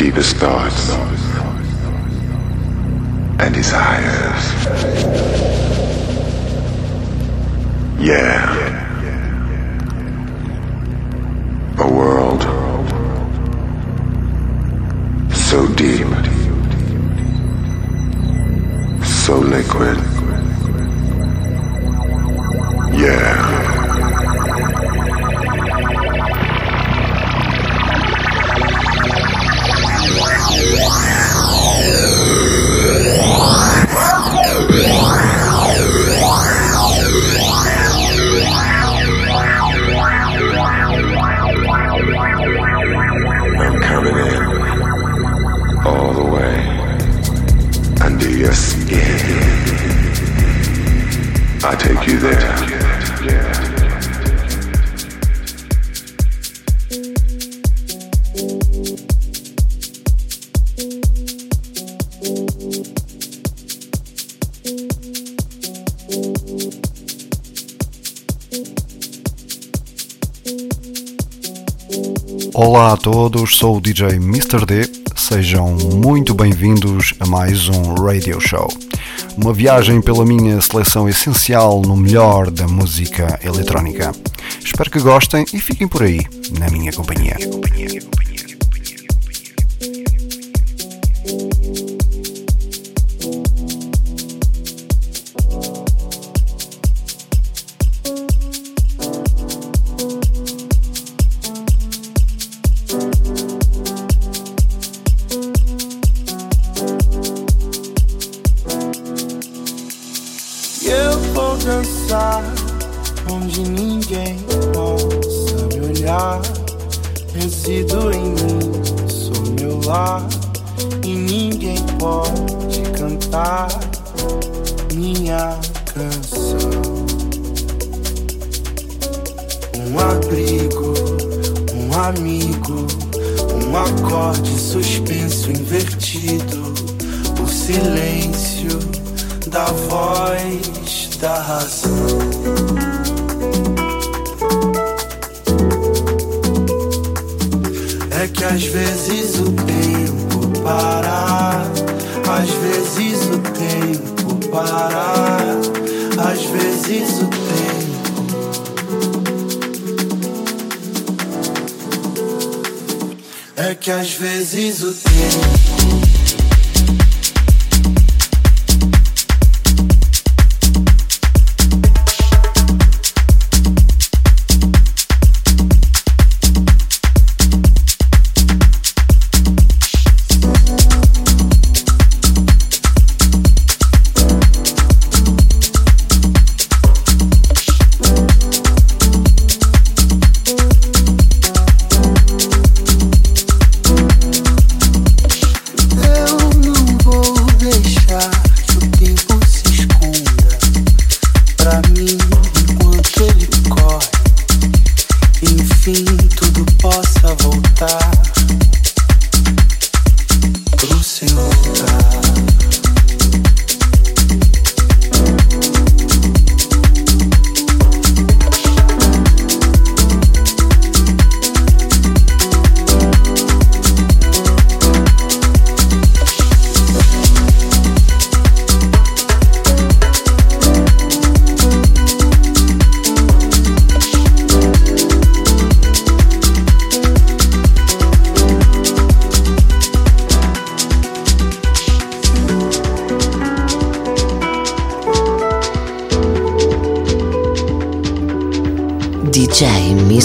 deepest thoughts and desires. Yeah. A world so deep, so liquid. Yeah. Olá a todos, sou o DJ Mr. D. Sejam muito bem-vindos a mais um Radio Show uma viagem pela minha seleção essencial no melhor da música eletrónica. Espero que gostem e fiquem por aí, na minha companhia.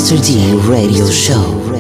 Mr. D radio show.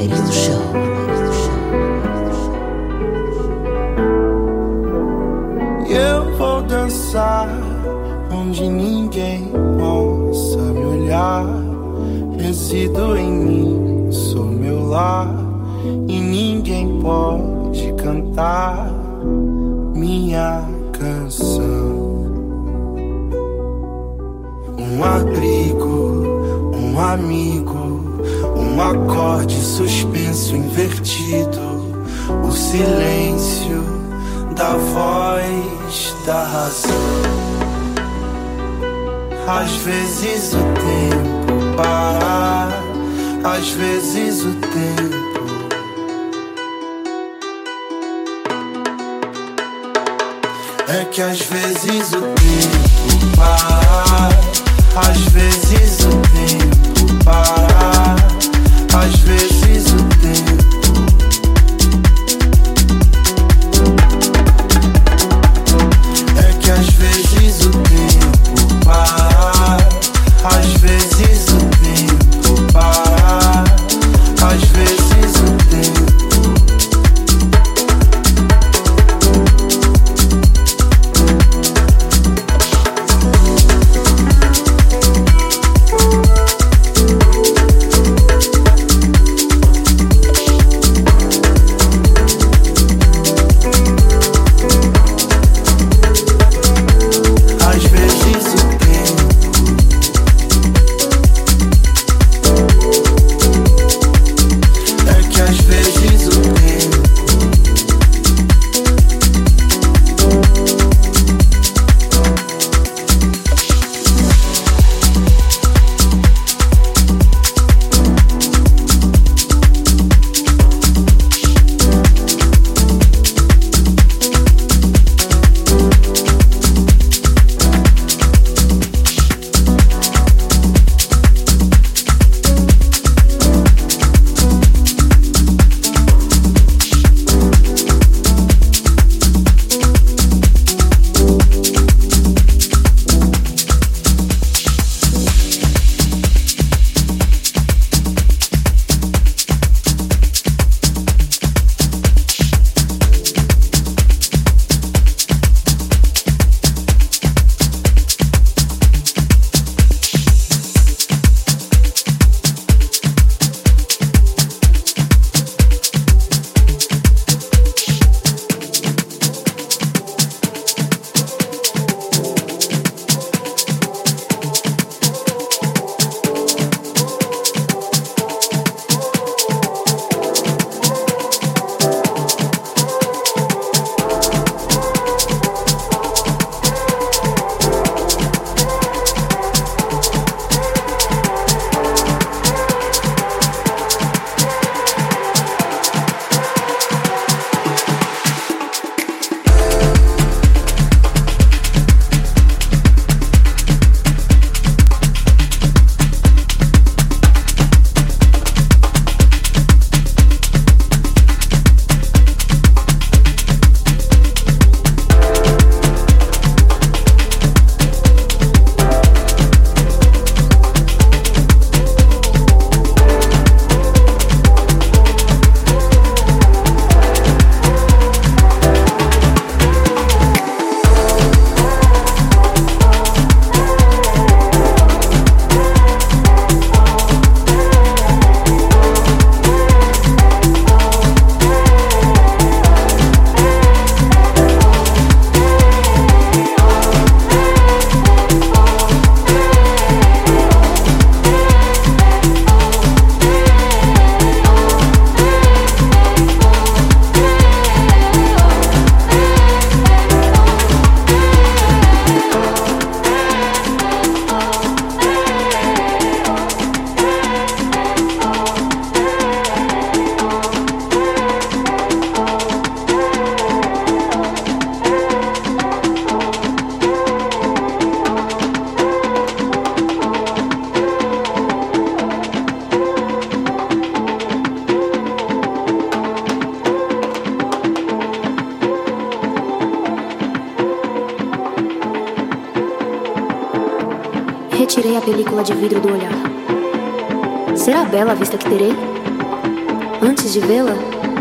Antes de vê-la,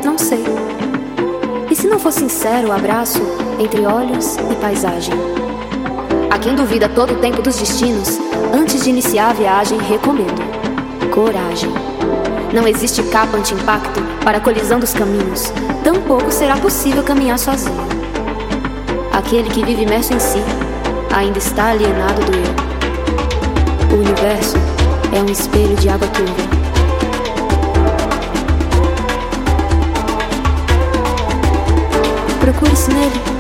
não sei. E se não for sincero o abraço entre olhos e paisagem? A quem duvida todo o tempo dos destinos, antes de iniciar a viagem, recomendo coragem. Não existe capa anti-impacto para a colisão dos caminhos, tampouco será possível caminhar sozinho. Aquele que vive imerso em si ainda está alienado do eu. O universo é um espelho de água turva. Procure-se nele.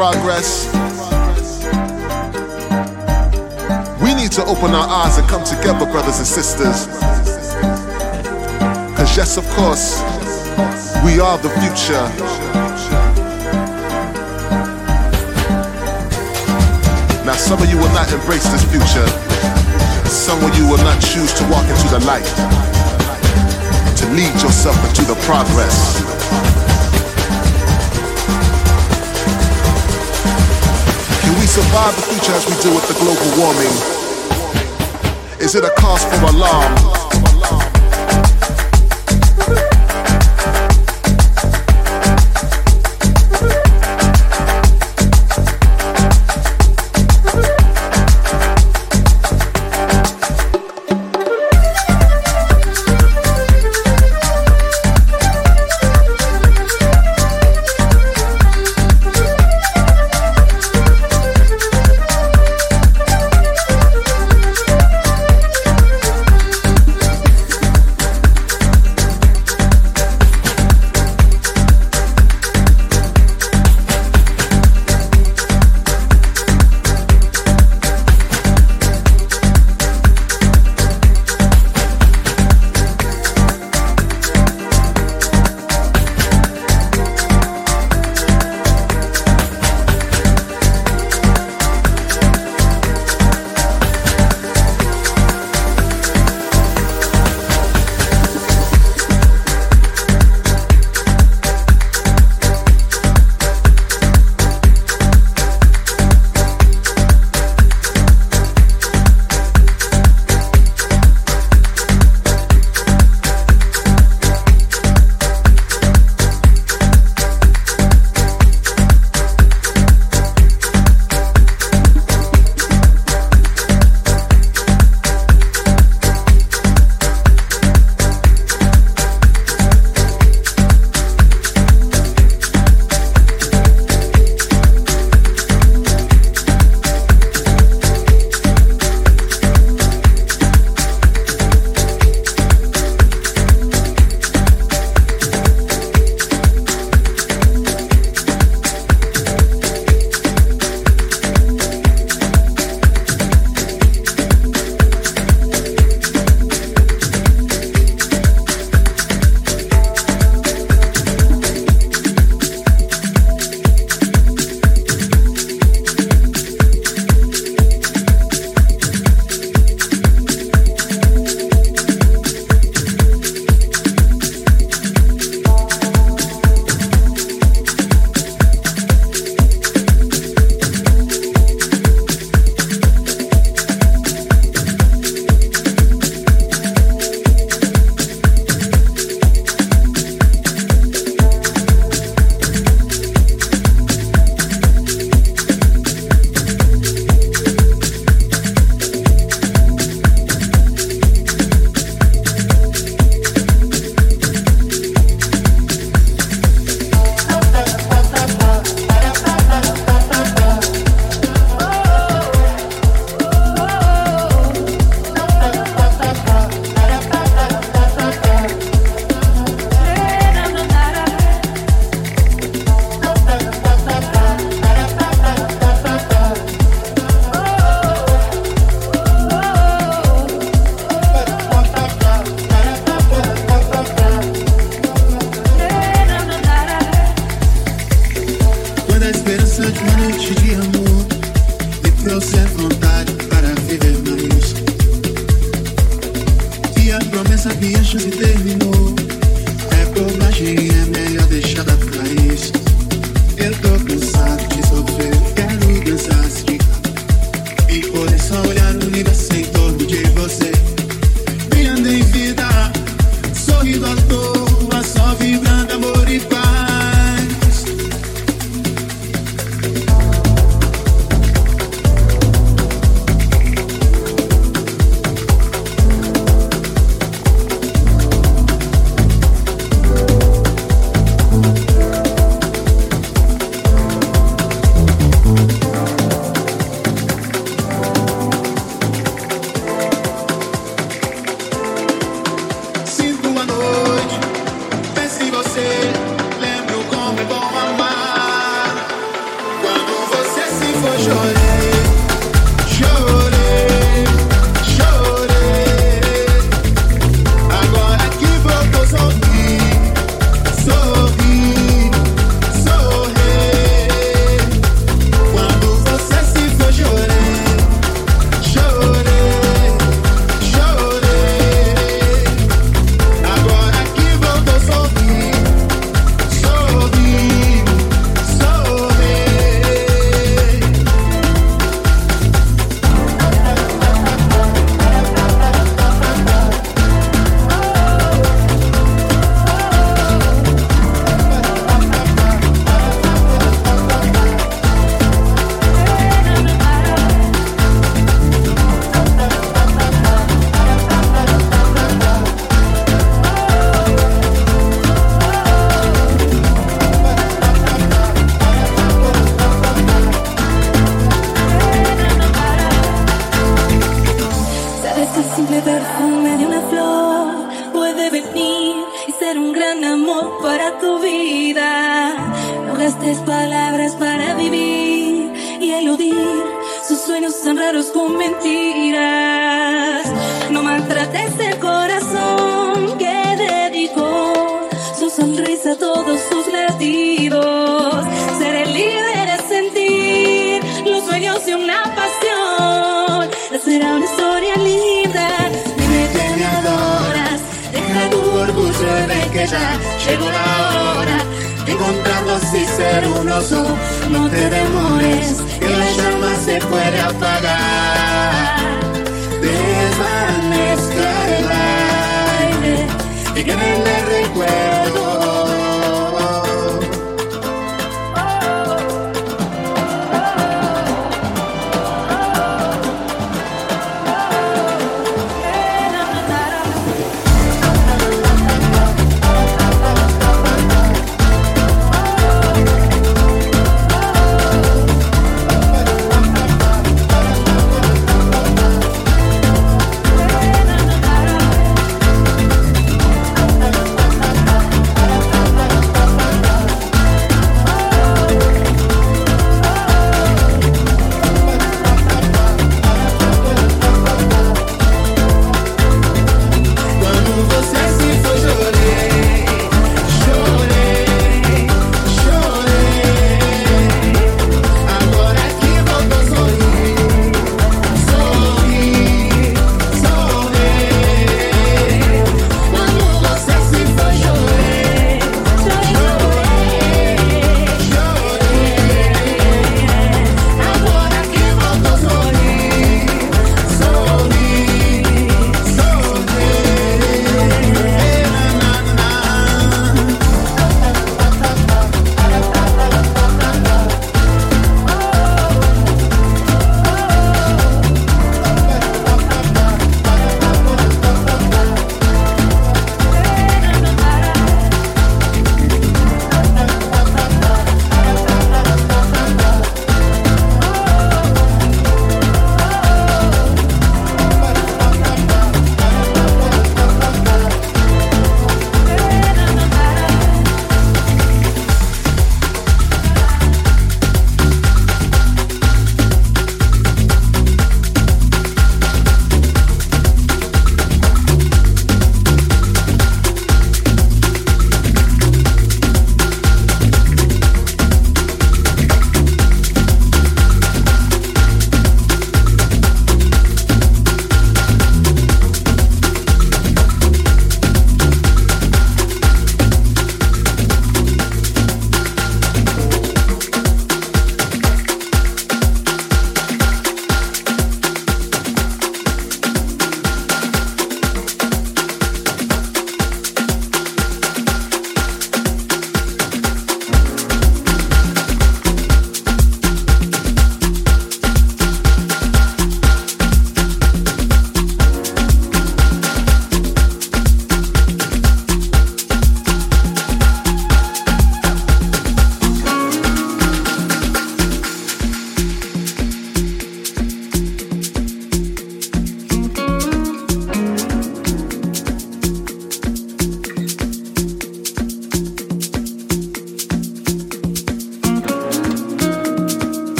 Progress. We need to open our eyes and come together, brothers and sisters. Cause, yes, of course, we are the future. Now, some of you will not embrace this future. Some of you will not choose to walk into the light, to lead yourself into the progress. Can we survive the future as we do with the global warming? Is it a cause for alarm?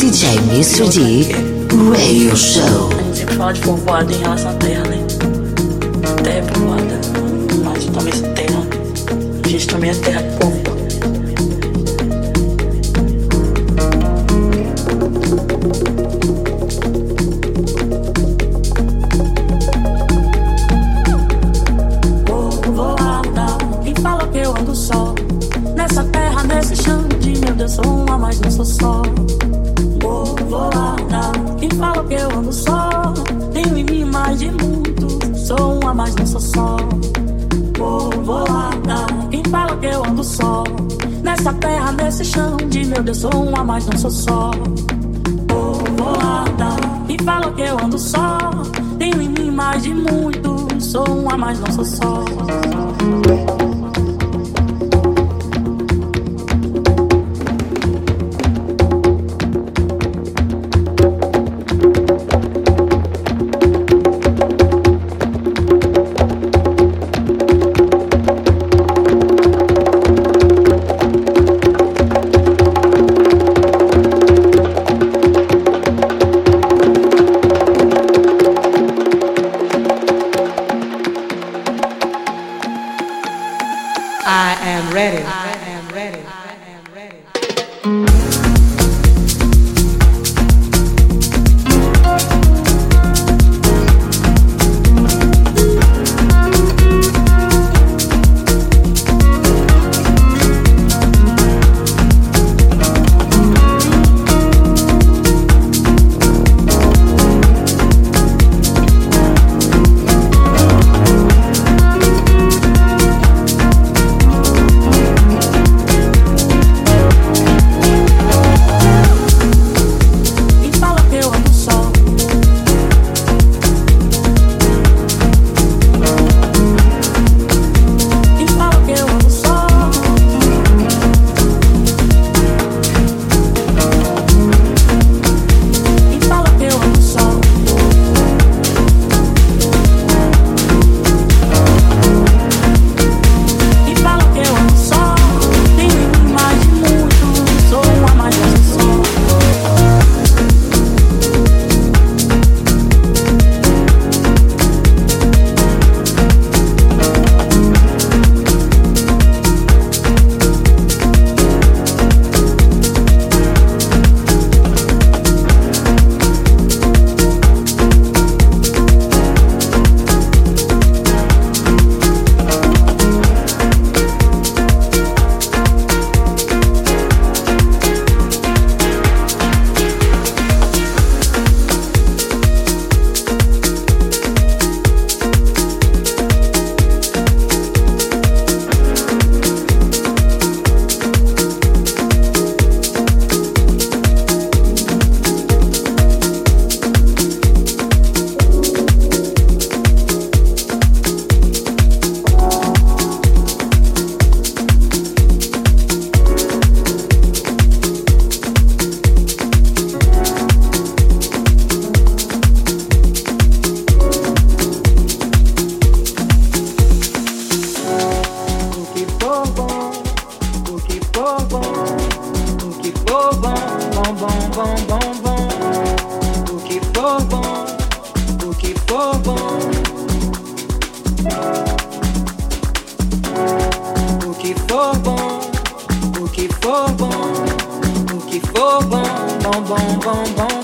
DJ Mr. D Radio Show. A gente sempre fala de povoado em relação à terra, né? Terra é povoada, mas talvez terra. A gente também é terra de povo. Povoada, quem fala que eu ando só? Nessa terra, nesse chão de meu Deus, sou uma, mas não sou só. Nessa terra, nesse chão de meu Deus, sou uma, mas não sou só. Povoada, quem fala que eu ando só? Tenho em mim mais de muito, sou uma, mas não sou só. Bom, bom, bom. O que for bom, o que for bom. O que for bom, o que for bom, o que for bom, bom, bom, bom, bom,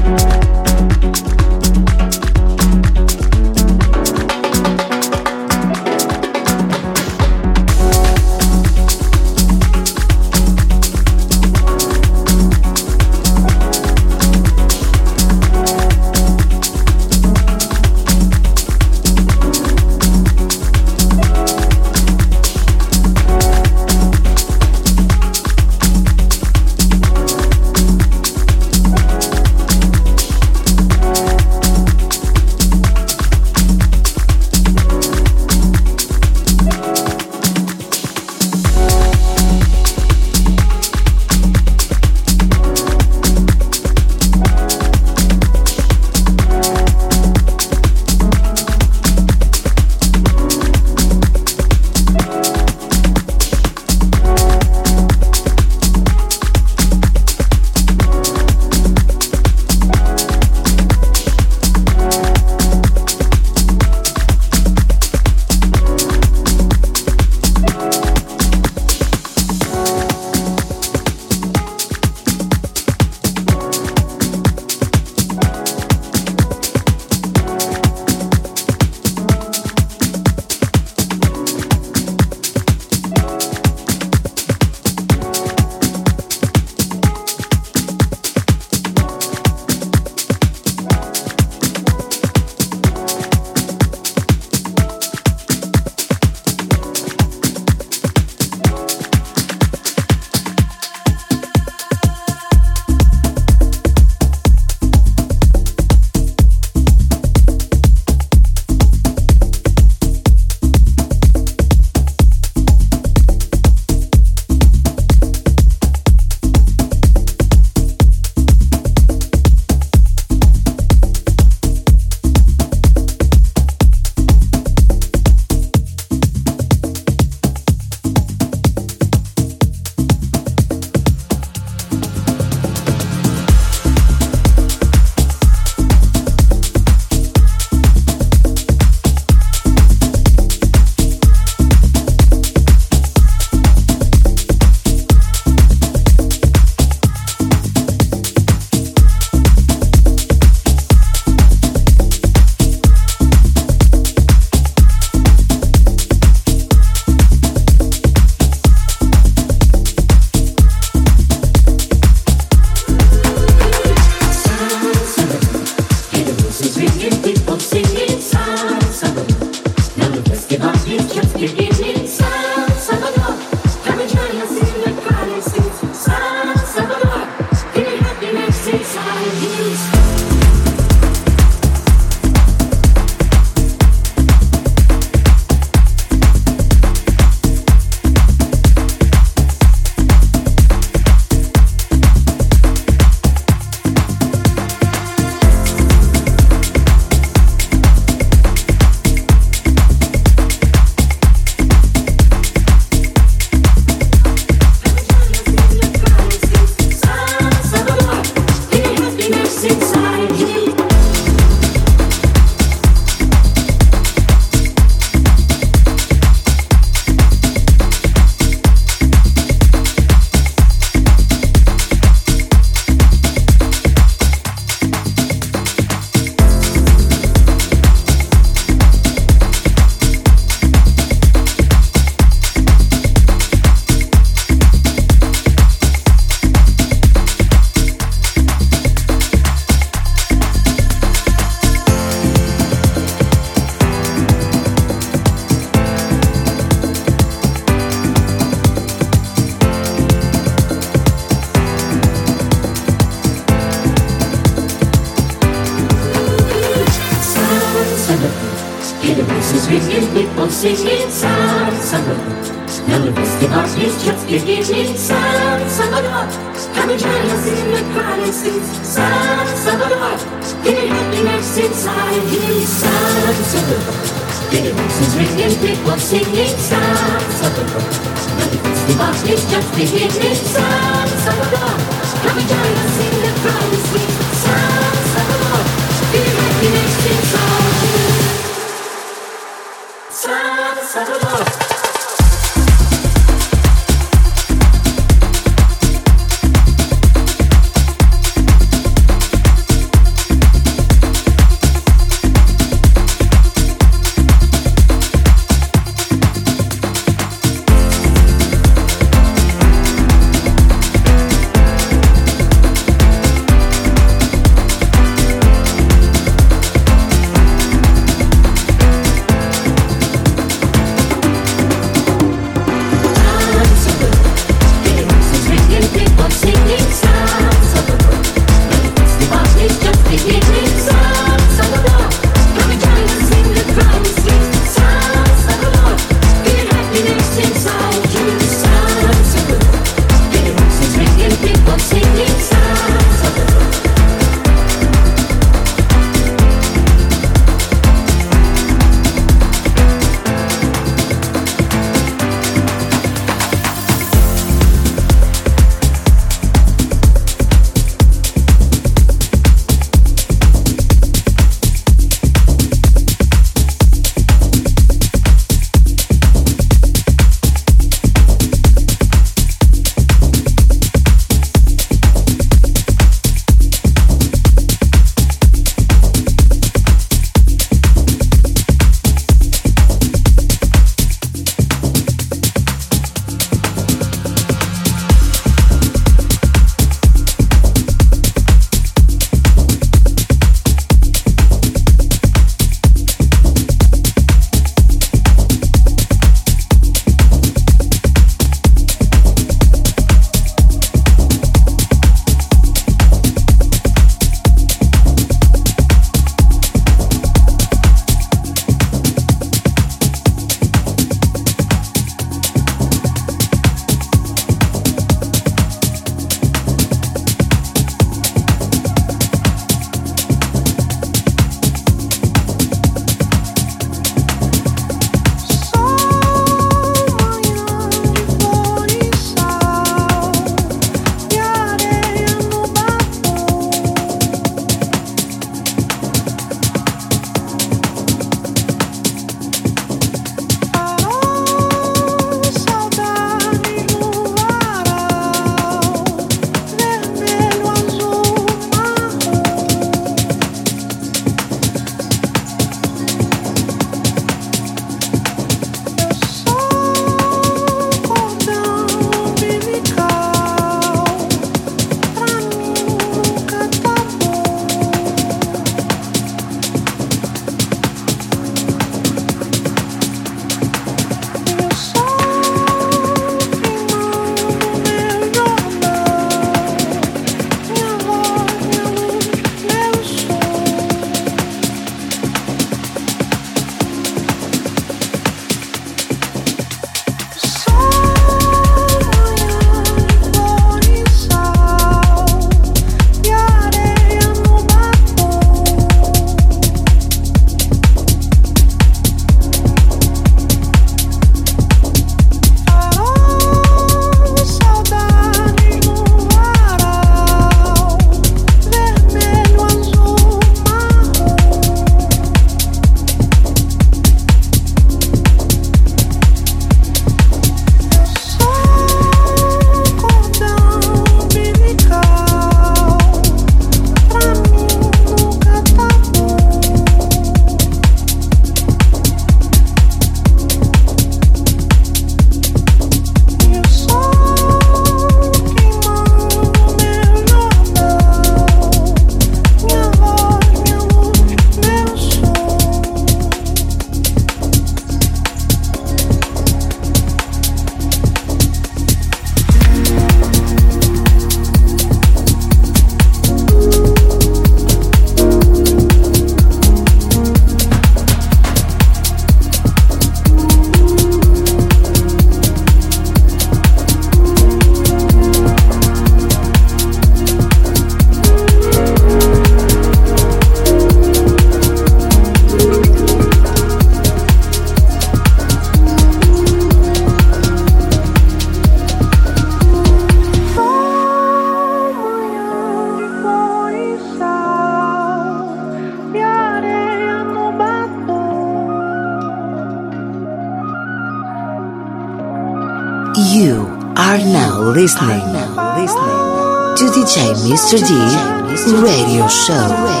Show. Radio Show.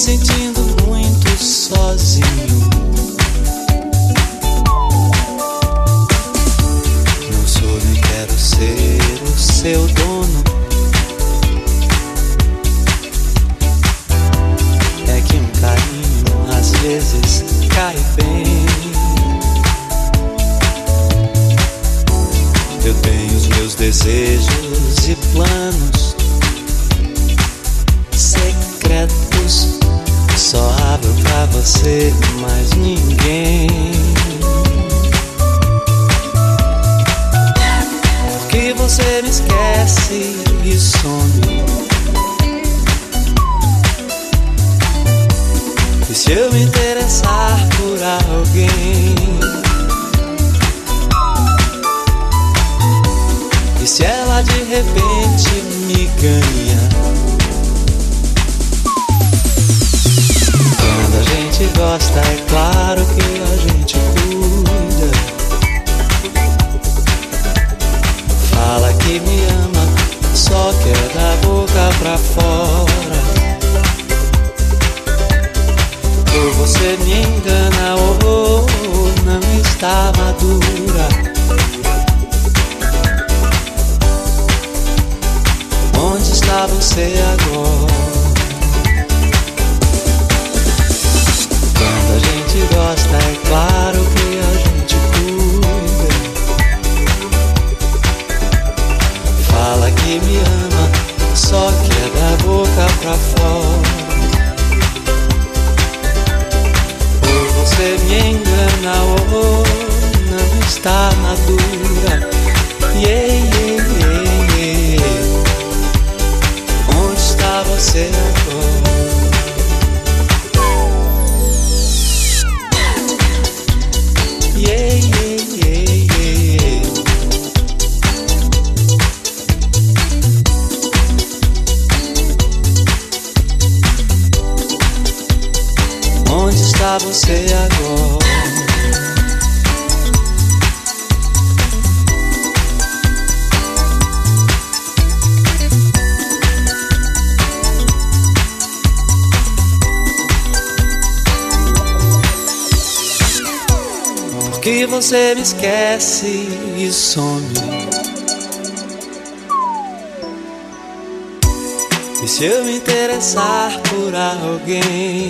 Onde é da boca pra fora. Ou você me engana, ou não está madura. Yeah, yeah, yeah, yeah. Onde está você Você agora? Porque você me esquece e some. E se eu me interessar por alguém?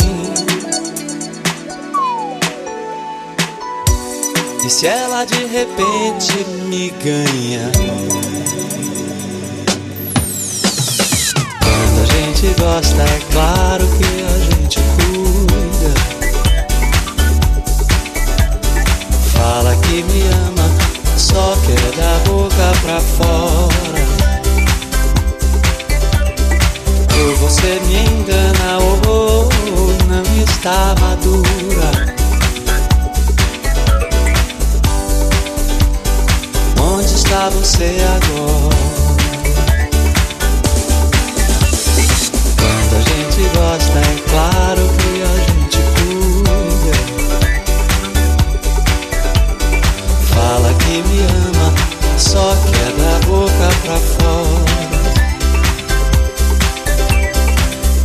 Se ela de repente me ganha? Quando a gente gosta, é claro que a gente cuida. Fala que me ama, só quer da boca pra fora. Ou você me engana, ou não está madura. Está você agora? Quando a gente gosta, é claro que a gente cuida. Fala que me ama, só que é da boca pra fora.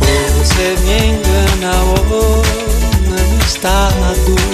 Ou você me engana, ou não está madura.